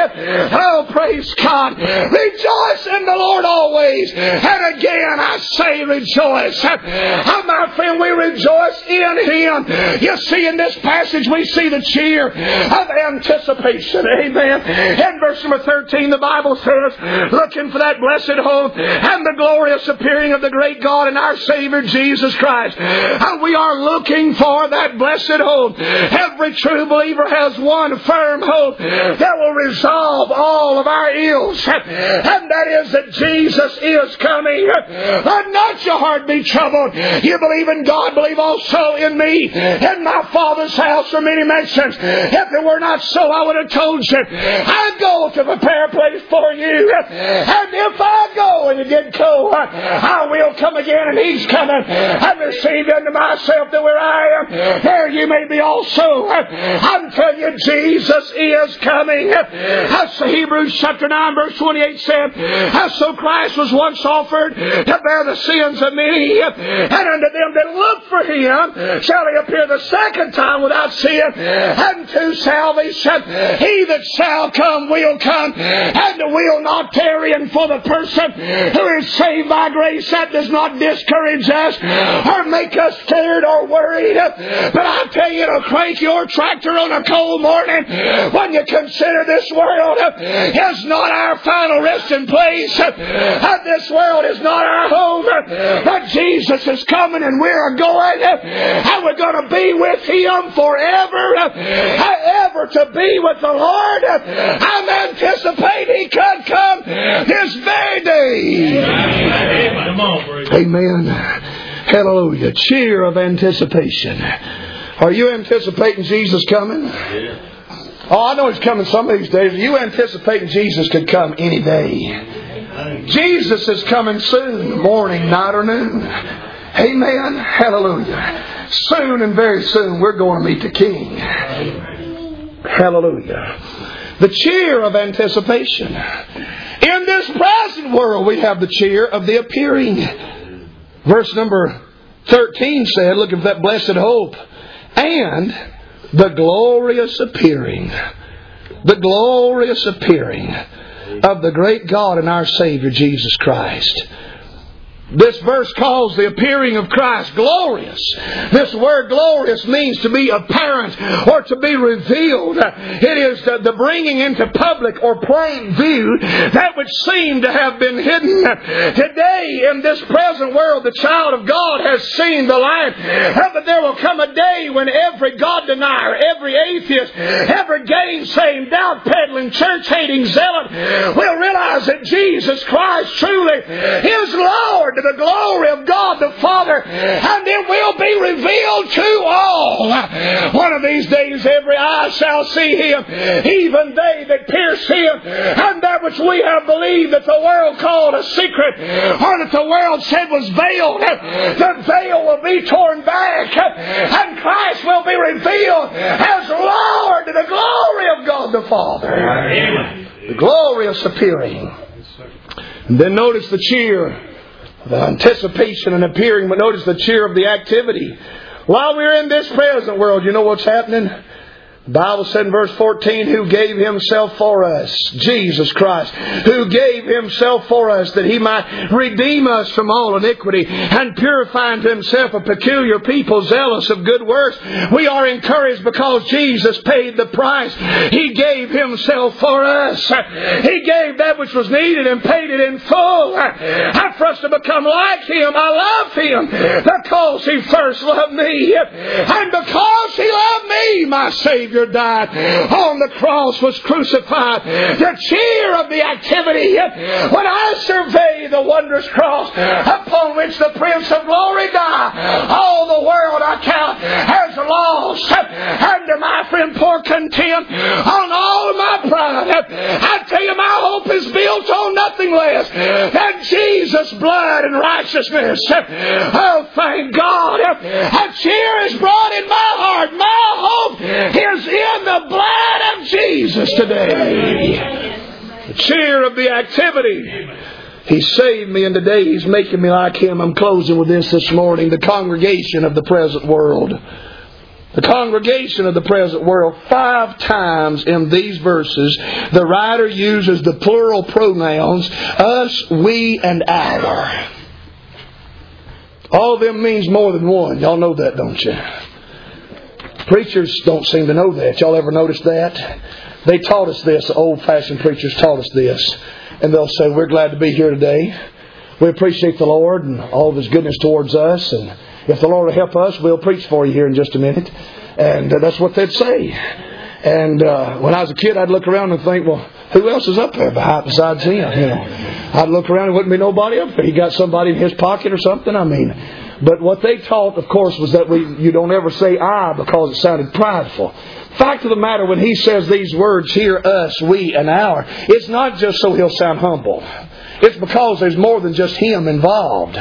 Oh, praise God. Rejoice in the Lord always. And again, I say rejoice. Oh, my friend, we rejoice in Him. You see, in this passage, we see the cheer of anticipation. Amen. In verse number 13, the Bible says, looking for that blessed hope and the glorious appearing of the great God and our Savior Jesus Christ. And we are looking for that blessed hope. Every true believer has one firm hope that will resolve all of our ills. And that is that Jesus is coming. Let not your heart be troubled. You believe in God, believe also in me. In my Father's house are many mansions. If it were not so, I would have told you, I go to prepare a place for you. And if I go and you did go, I will come again and he's coming. And receive you unto myself that where I am, there you may be also. I'm telling you, Jesus is coming. As Hebrews chapter 9 verse 28 said, as so Christ was once offered to bear the sins of many, and unto them that look for him shall he appear the second time without sin, and to salvation. He that shall come will come and we will not tarry. And for the person who is saved by grace, that does not discourage us or make us scared or worried. But I tell you, to crank your tractor on a cold morning when you consider this world is not our final resting place. This world is not our home. But Jesus is coming and we're going and we're going to be with Him forever. Ever to be with the Lord. I'm anticipating He could come this very day. Amen. Hallelujah. Cheer of anticipation. Are you anticipating Jesus coming? Oh, I know He's coming some of these days. Are you anticipating Jesus could come any day? Jesus is coming soon, morning, night, or noon. Amen. Hallelujah. Soon and very soon we're going to meet the King. Hallelujah. The cheer of anticipation. In this present world, we have the cheer of the appearing. Verse number 13 said, Look at that blessed hope. And the glorious appearing. The glorious appearing of the great God and our Savior Jesus Christ. This verse calls the appearing of Christ glorious. This word glorious means to be apparent or to be revealed. It is the, bringing into public or plain view that which seemed to have been hidden. Today, in this present world, the child of God has seen the light. But there will come a day when every God denier, every atheist, every gainsaying, doubt peddling, church hating zealot will realize that Jesus Christ truly is Lord to the glory of God the Father, and it will be revealed to all. One of these days, every eye shall see Him, even they that pierce Him, and that which we have believed that the world called a secret, or that the world said was veiled, the veil will be torn back, and Christ will be revealed as Lord to the glory of God the Father. The glorious appearing. And then notice the cheer the anticipation and appearing, but notice the cheer of the activity. While we're in this present world, you know what's happening? Bible said in verse 14, who gave himself for us, Jesus Christ, who gave himself for us that he might redeem us from all iniquity and purify unto himself a peculiar people zealous of good works. We are encouraged because Jesus paid the price. He gave himself for us. He gave that which was needed and paid it in full. And for us to become like him, I love him because he first loved me. And because he loved me, my Savior Savior died on the cross, was crucified. The cheer of the activity. When I survey the wondrous cross upon which the Prince of Glory died, all the world I count as lost. Under my friend poor contempt on all of my pride. I tell you, my hope is built on nothing less than Jesus' blood and righteousness. Oh, thank God. A cheer is brought in my heart. My hope is is in the blood of Jesus today. The cheer of the activity. He saved me, and today He's making me like Him. I'm closing with this this morning. The congregation of the present world. The congregation of the present world, five times in these verses, the writer uses the plural pronouns us, we, and our. All of them means more than one. Y'all know that, don't you? Preachers don't seem to know that. Y'all ever noticed that? They taught us this. Old fashioned preachers taught us this. And they'll say, We're glad to be here today. We appreciate the Lord and all of His goodness towards us. And if the Lord will help us, we'll preach for you here in just a minute. And uh, that's what they'd say. And uh, when I was a kid, I'd look around and think, well, who else is up there besides him? You know, I'd look around and wouldn't be nobody up there. He got somebody in his pocket or something. I mean, but what they taught, of course, was that we, you don't ever say I because it sounded prideful. Fact of the matter, when he says these words here, us, we, and our, it's not just so he'll sound humble. It's because there's more than just him involved.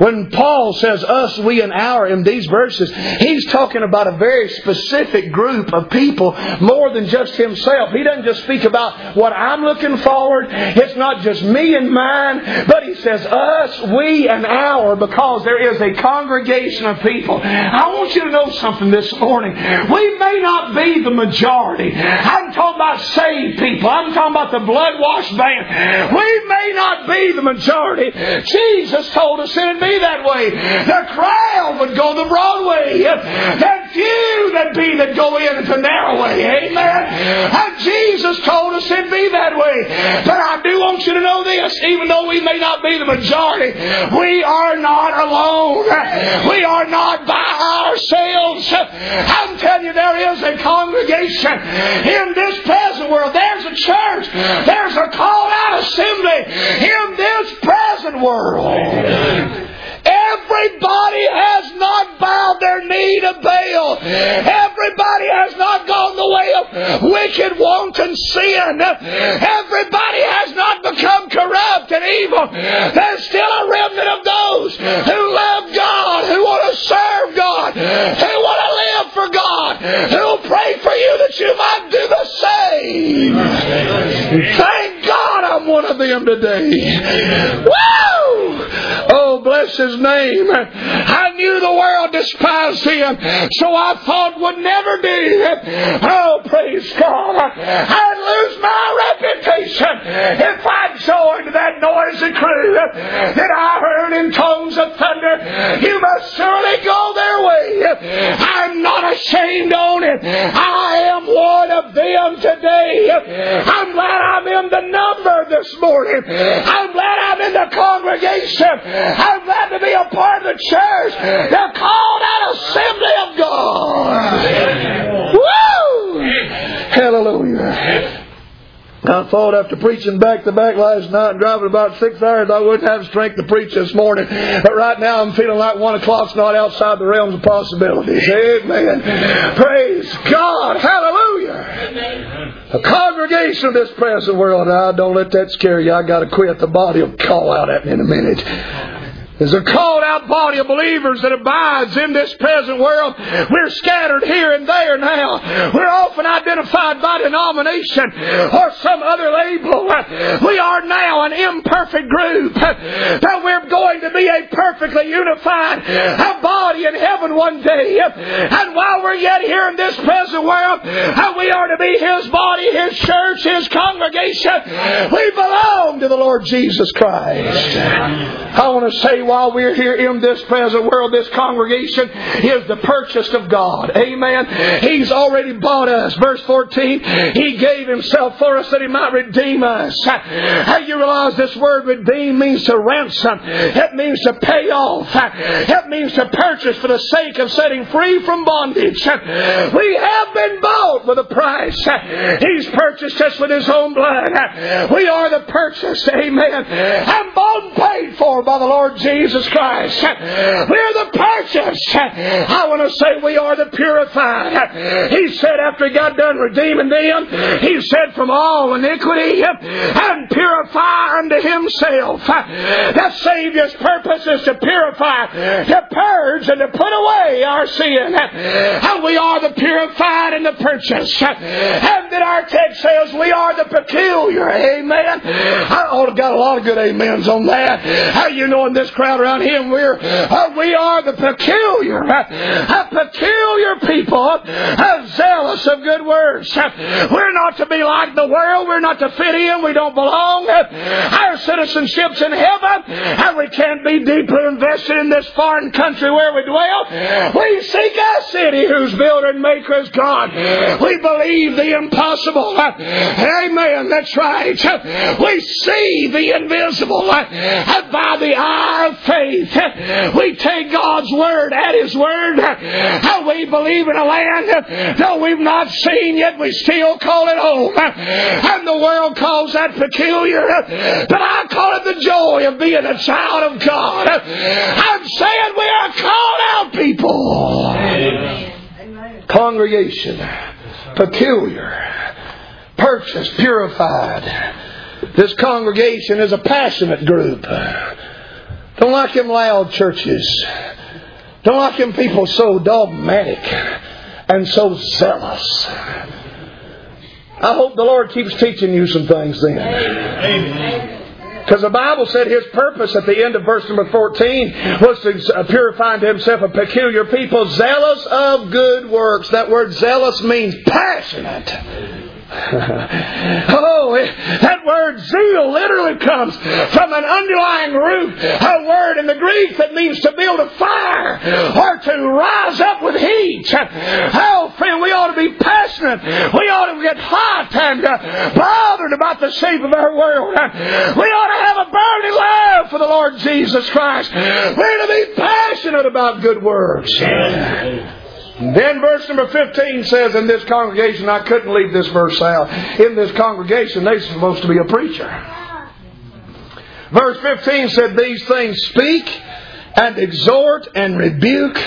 When Paul says us, we, and our in these verses, he's talking about a very specific group of people more than just himself. He doesn't just speak about what I'm looking forward. It's not just me and mine, but he says us, we, and our because there is a congregation of people. I want you to know something this morning. We may not be the majority. I'm talking about saved people. I'm talking about the blood washed band. We may not be the majority. Jesus told us it'd be that way. The crowd would go the broad way. And few that be that go in the narrow way. Amen. And Jesus told us it'd be that way. But I do want you to know this, even though we may not be the majority, we are not alone. We are not by ourselves. I'm telling you, there is a congregation in this present world. There's a church. There's a called out assembly in this present world. Everybody has not bowed their knee to Baal. Everybody has not gone the way of wicked, wanton sin. Everybody has not become corrupt and evil. There's still a remnant of those who love God, who want to serve God, who want to live for God, who pray for you that you might do the same. Thank God I'm one one of them today. Woo! Oh, bless his name. I knew the world despised him, so I thought would never do. Oh, praise God. I'd lose my if I joined that noisy crew that I heard in tones of thunder. You must surely go their way. I'm not ashamed on it. I am one of them today. I'm glad I'm in the number this morning. I'm glad I'm in the congregation. I'm glad to be a part of the church. They're called out assembly of God. Woo! Hallelujah. I thought after preaching back to back last night and driving about six hours, I wouldn't have strength to preach this morning. But right now, I'm feeling like one o'clock's not outside the realms of possibilities. Amen. Praise God. Hallelujah. A congregation of this present world. Now, don't let that scare you. I got to quit. The body will call out at me in a minute. There's a called out body of believers that abides in this present world. We're scattered here and there now. We're often identified by denomination or some other label. We are now an imperfect group, but we're going to be a perfectly unified body in heaven one day. And while we're yet here in this present world, we are to be His body, His church, His congregation. We belong to the Lord Jesus Christ. I want to say while we're here in this present world, this congregation is the purchased of God. Amen. He's already bought us. Verse 14, He gave Himself for us that He might redeem us. How you realize this word redeem means to ransom. It means to pay off. It means to purchase for the sake of setting free from bondage. We have been bought with a price. He's purchased us with His own blood. We are the purchase. Amen. I'm bought and paid for by the Lord Jesus. Jesus Christ. We're the purchase. I want to say we are the purified. He said after he got done redeeming them, he said from all iniquity and purify unto himself. That Savior's purpose is to purify, to purge, and to put away our sin. And we are the purified and the purchased. And then our text says we are the peculiar. Amen. I ought to got a lot of good amens on that. How you know in this crowd around him. We're, uh, we are the peculiar, uh, uh, peculiar people, uh, zealous of good works. Uh, we're not to be like the world. We're not to fit in. We don't belong. Uh, our citizenship's in heaven, and we can't be deeply invested in this foreign country where we dwell. We seek a city whose builder and maker is God. We believe the impossible. Amen. That's right. We see the invisible by the eye faith. We take God's word at His word. How we believe in a land that we've not seen yet, we still call it home. And the world calls that peculiar, but I call it the joy of being a child of God. I'm saying we are called out people. Amen. Congregation, peculiar, purchased, purified. This congregation is a passionate group. Don't like them loud churches. Don't like them people so dogmatic and so zealous. I hope the Lord keeps teaching you some things then. Amen. Because the Bible said his purpose at the end of verse number 14 was to uh, purify unto himself a peculiar people, zealous of good works. That word zealous means passionate. oh, that word zeal literally comes from an underlying root, a word in the Greek that means to build a fire or to rise up with heat. Oh, friend, we ought to be passionate. We ought to get hot and uh, bothered about the shape of our world. We ought to have a burning love for the Lord Jesus Christ. We're to be passionate about good works. Then verse number 15 says, In this congregation, I couldn't leave this verse out. In this congregation, they're supposed to be a preacher. Verse 15 said, These things speak and exhort and rebuke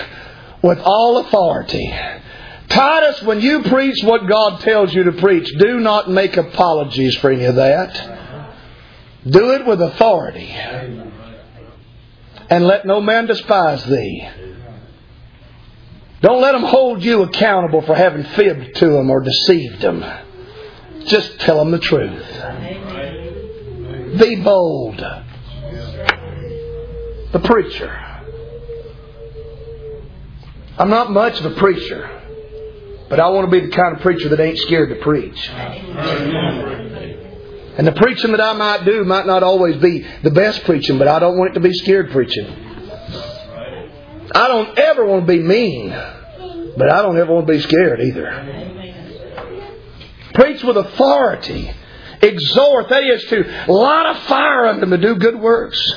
with all authority. Titus, when you preach what God tells you to preach, do not make apologies for any of that. Do it with authority. And let no man despise thee. Don't let them hold you accountable for having fibbed to them or deceived them. Just tell them the truth. Be bold. The preacher. I'm not much of a preacher, but I want to be the kind of preacher that ain't scared to preach. And the preaching that I might do might not always be the best preaching, but I don't want it to be scared preaching. I don't ever want to be mean, but I don't ever want to be scared either. Preach with authority. Exhort, that is to light a fire under them to do good works.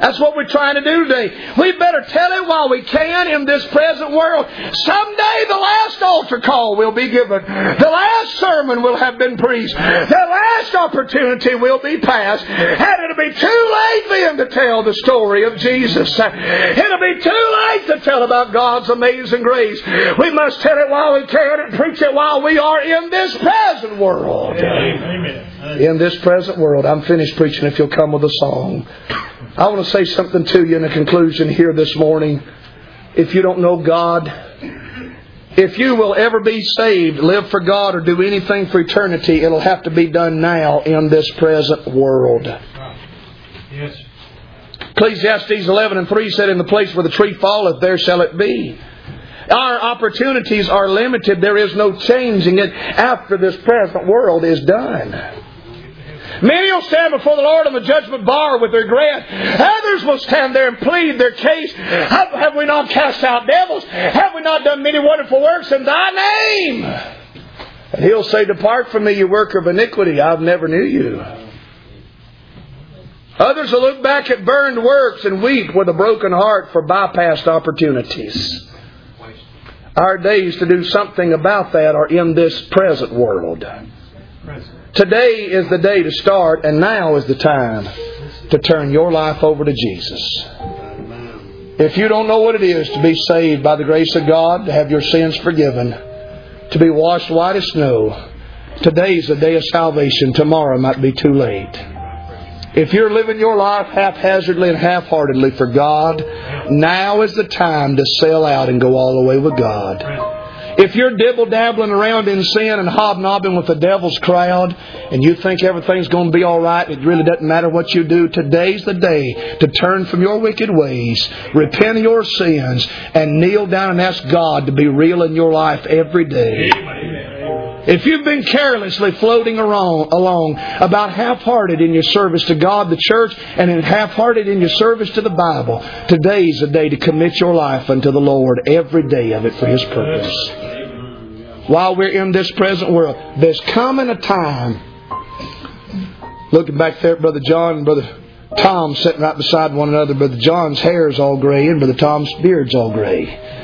That's what we're trying to do today. We better tell it while we can in this present world. Someday the last altar call will be given. The last sermon will have been preached. The last opportunity will be passed. And it'll be too late then to tell the story of Jesus. It'll be too late to tell about God's amazing grace. We must tell it while we can and preach it while we are in this present world. Amen. In this present world. I'm finished preaching if you'll come with a song. I want to say something to you in a conclusion here this morning. If you don't know God, if you will ever be saved, live for God, or do anything for eternity, it'll have to be done now in this present world. Yes. Ecclesiastes 11 and 3 said, In the place where the tree falleth, there shall it be. Our opportunities are limited. There is no changing it after this present world is done. Many will stand before the Lord on the judgment bar with regret. Others will stand there and plead their case. Have, have we not cast out devils? Have we not done many wonderful works in thy name? And he'll say, Depart from me, you worker of iniquity. I've never knew you. Others will look back at burned works and weep with a broken heart for bypassed opportunities. Our days to do something about that are in this present world. Today is the day to start, and now is the time to turn your life over to Jesus. If you don't know what it is to be saved by the grace of God, to have your sins forgiven, to be washed white as snow, today is the day of salvation. Tomorrow might be too late. If you're living your life haphazardly and half-heartedly for God, now is the time to sell out and go all the way with God. If you're dibble dabbling around in sin and hobnobbing with the devil's crowd and you think everything's going to be all right, it really doesn't matter what you do, today's the day to turn from your wicked ways, repent of your sins, and kneel down and ask God to be real in your life every day. If you've been carelessly floating around, along about half-hearted in your service to God, the church, and half-hearted in your service to the Bible, today's the day to commit your life unto the Lord, every day of it for His purpose. While we're in this present world, there's coming a time. Looking back there, at Brother John and Brother Tom sitting right beside one another. Brother John's hair is all gray and Brother Tom's beard's all gray.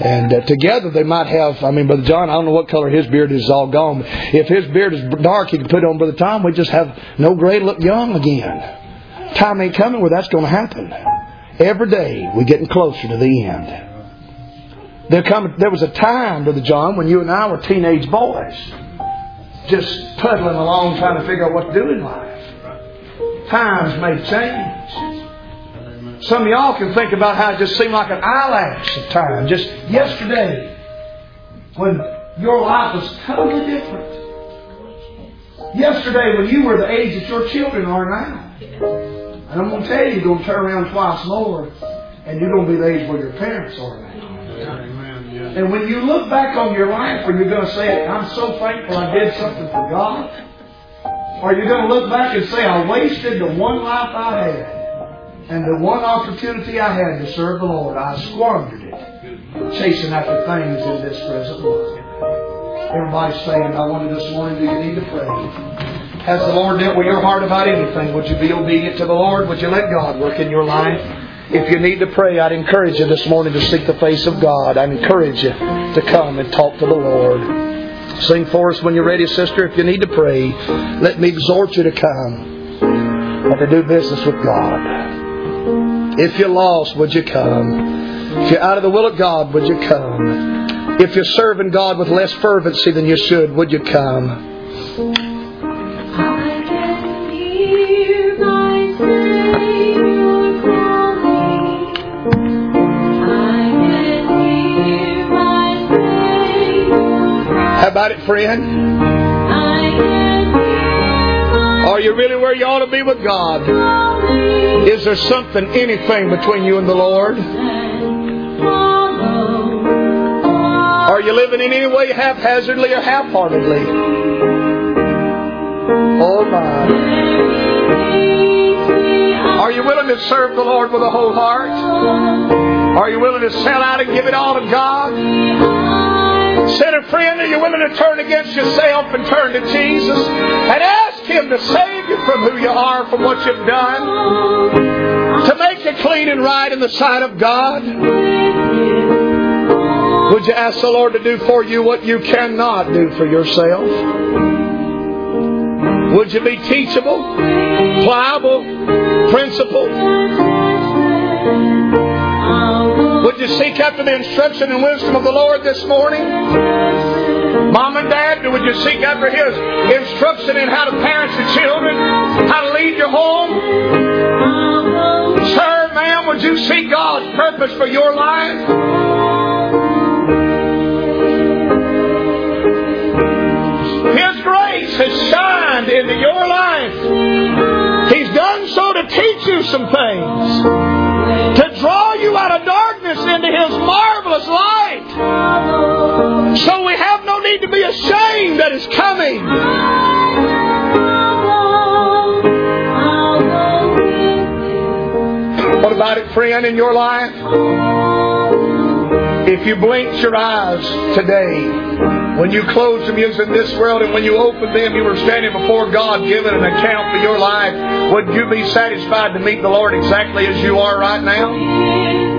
And uh, together they might have, I mean, Brother John, I don't know what color his beard is, all gone. If his beard is dark, he can put it on Brother Tom. We just have no gray, look young again. Time ain't coming where that's going to happen. Every day we're getting closer to the end. There, come, there was a time, Brother John, when you and I were teenage boys, just puddling along trying to figure out what to do in life. Times may change. Some of y'all can think about how it just seemed like an eyelash of time, just yesterday, when your life was totally different. Yesterday, when you were the age that your children are now. And I'm going to tell you, you're going to turn around twice more, and you're going to be the age where your parents are now. And when you look back on your life, are you going to say, I'm so thankful I did something for God? Or you're you going to look back and say, I wasted the one life I had? And the one opportunity I had to serve the Lord, I squandered it, chasing after things in this present world. Everybody's saying, I wonder this morning, do you need to pray? Has the Lord dealt with your heart about anything? Would you be obedient to the Lord? Would you let God work in your life? If you need to pray, I'd encourage you this morning to seek the face of God. I'd encourage you to come and talk to the Lord. Sing for us when you're ready, sister. If you need to pray, let me exhort you to come and to do business with God. If you're lost, would you come? If you're out of the will of God, would you come? If you're serving God with less fervency than you should, would you come? How about it, friend? Are you really where you ought to be with God? Is there something, anything between you and the Lord? Are you living in any way haphazardly or half-heartedly? Oh my. Are you willing to serve the Lord with a whole heart? Are you willing to sell out and give it all to God? Sinner friend, are you willing to turn against yourself and turn to Jesus and Him to save you from who you are, from what you've done, to make you clean and right in the sight of God? Would you ask the Lord to do for you what you cannot do for yourself? Would you be teachable, pliable, principled? Would you seek after the instruction and wisdom of the Lord this morning? Mom and Dad, would you seek after His instruction in how to parent your children, how to lead your home? Sir, ma'am, would you seek God's purpose for your life? His grace has shined into your life. He's done so to teach you some things, to draw you out of darkness into His marvelous light. So we have no need to be ashamed that is coming. What about it, friend, in your life? If you blinked your eyes today, when you closed them using this world and when you opened them, you were standing before God giving an account for your life. Would you be satisfied to meet the Lord exactly as you are right now?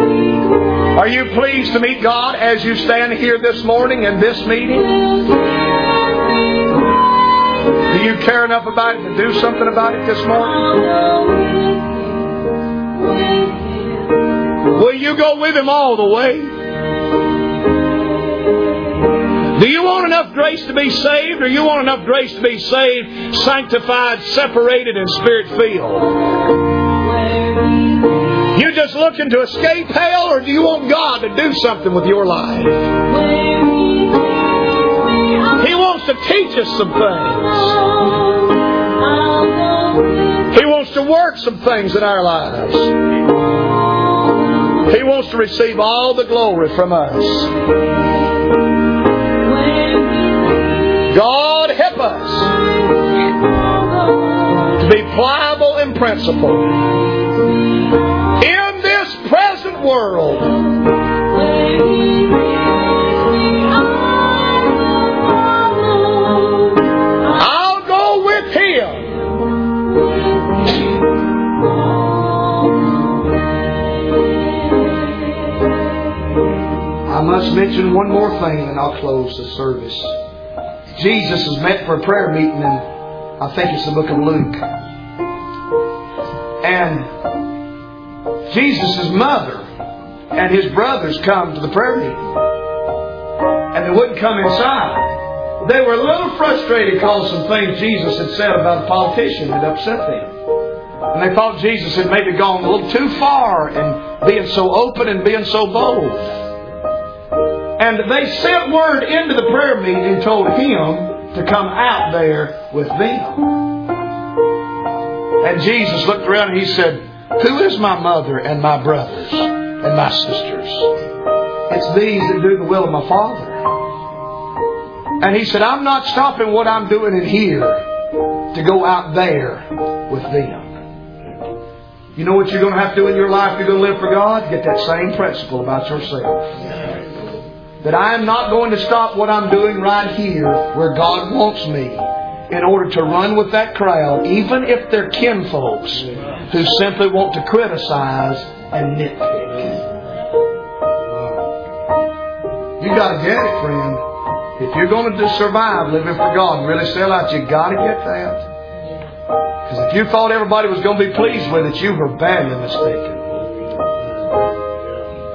Are you pleased to meet God as you stand here this morning in this meeting? Do you care enough about it to do something about it this morning? Will you go with Him all the way? Do you want enough grace to be saved, or you want enough grace to be saved, sanctified, separated, and spirit filled? You just looking to escape hell, or do you want God to do something with your life? He wants to teach us some things. He wants to work some things in our lives. He wants to receive all the glory from us. God help us to be pliable in principle world. I'll go with Him. I must mention one more thing and I'll close the service. Jesus is met for a prayer meeting in, I think it's the book of Luke. And Jesus' mother and his brothers come to the prayer meeting. And they wouldn't come inside. They were a little frustrated because some things Jesus had said about a politician had upset them. And they thought Jesus had maybe gone a little too far in being so open and being so bold. And they sent word into the prayer meeting and told him to come out there with them. And Jesus looked around and he said, Who is my mother and my brothers and my sisters? It's these that do the will of my Father. And he said, I'm not stopping what I'm doing in here to go out there with them. You know what you're going to have to do in your life if you're going to live for God? Get that same principle about yourself that I am not going to stop what I'm doing right here where God wants me in order to run with that crowd, even if they're kinfolks who simply want to criticize and nitpick. You got to get it, friend. If you're going to survive living for God and really sell out, you got to get that. Because if you thought everybody was going to be pleased with it, you were badly mistaken.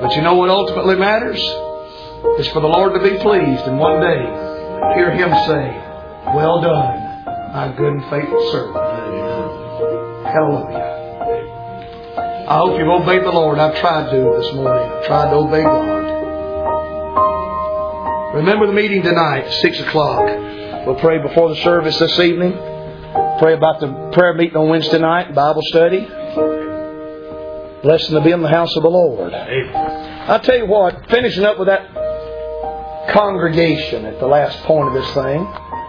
But you know what ultimately matters? is for the Lord to be pleased and one day hear Him say, Well done, my good and faithful servant. Hallelujah. I hope you've obeyed the Lord. I've tried to this morning. I've tried to obey God. Remember the meeting tonight, 6 o'clock. We'll pray before the service this evening. Pray about the prayer meeting on Wednesday night, Bible study. Blessing to be in the house of the Lord. I'll tell you what, finishing up with that congregation at the last point of this thing,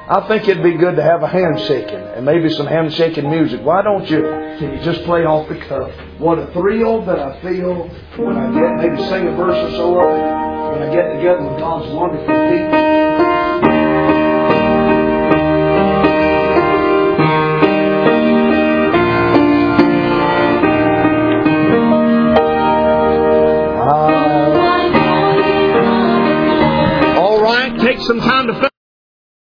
I think it'd be good to have a handshaking and maybe some handshaking music. Why don't you, can you just play off the cuff? What a thrill that I feel when I get, maybe sing a verse or so of it, when I get together with God's wonderful people. Some time to.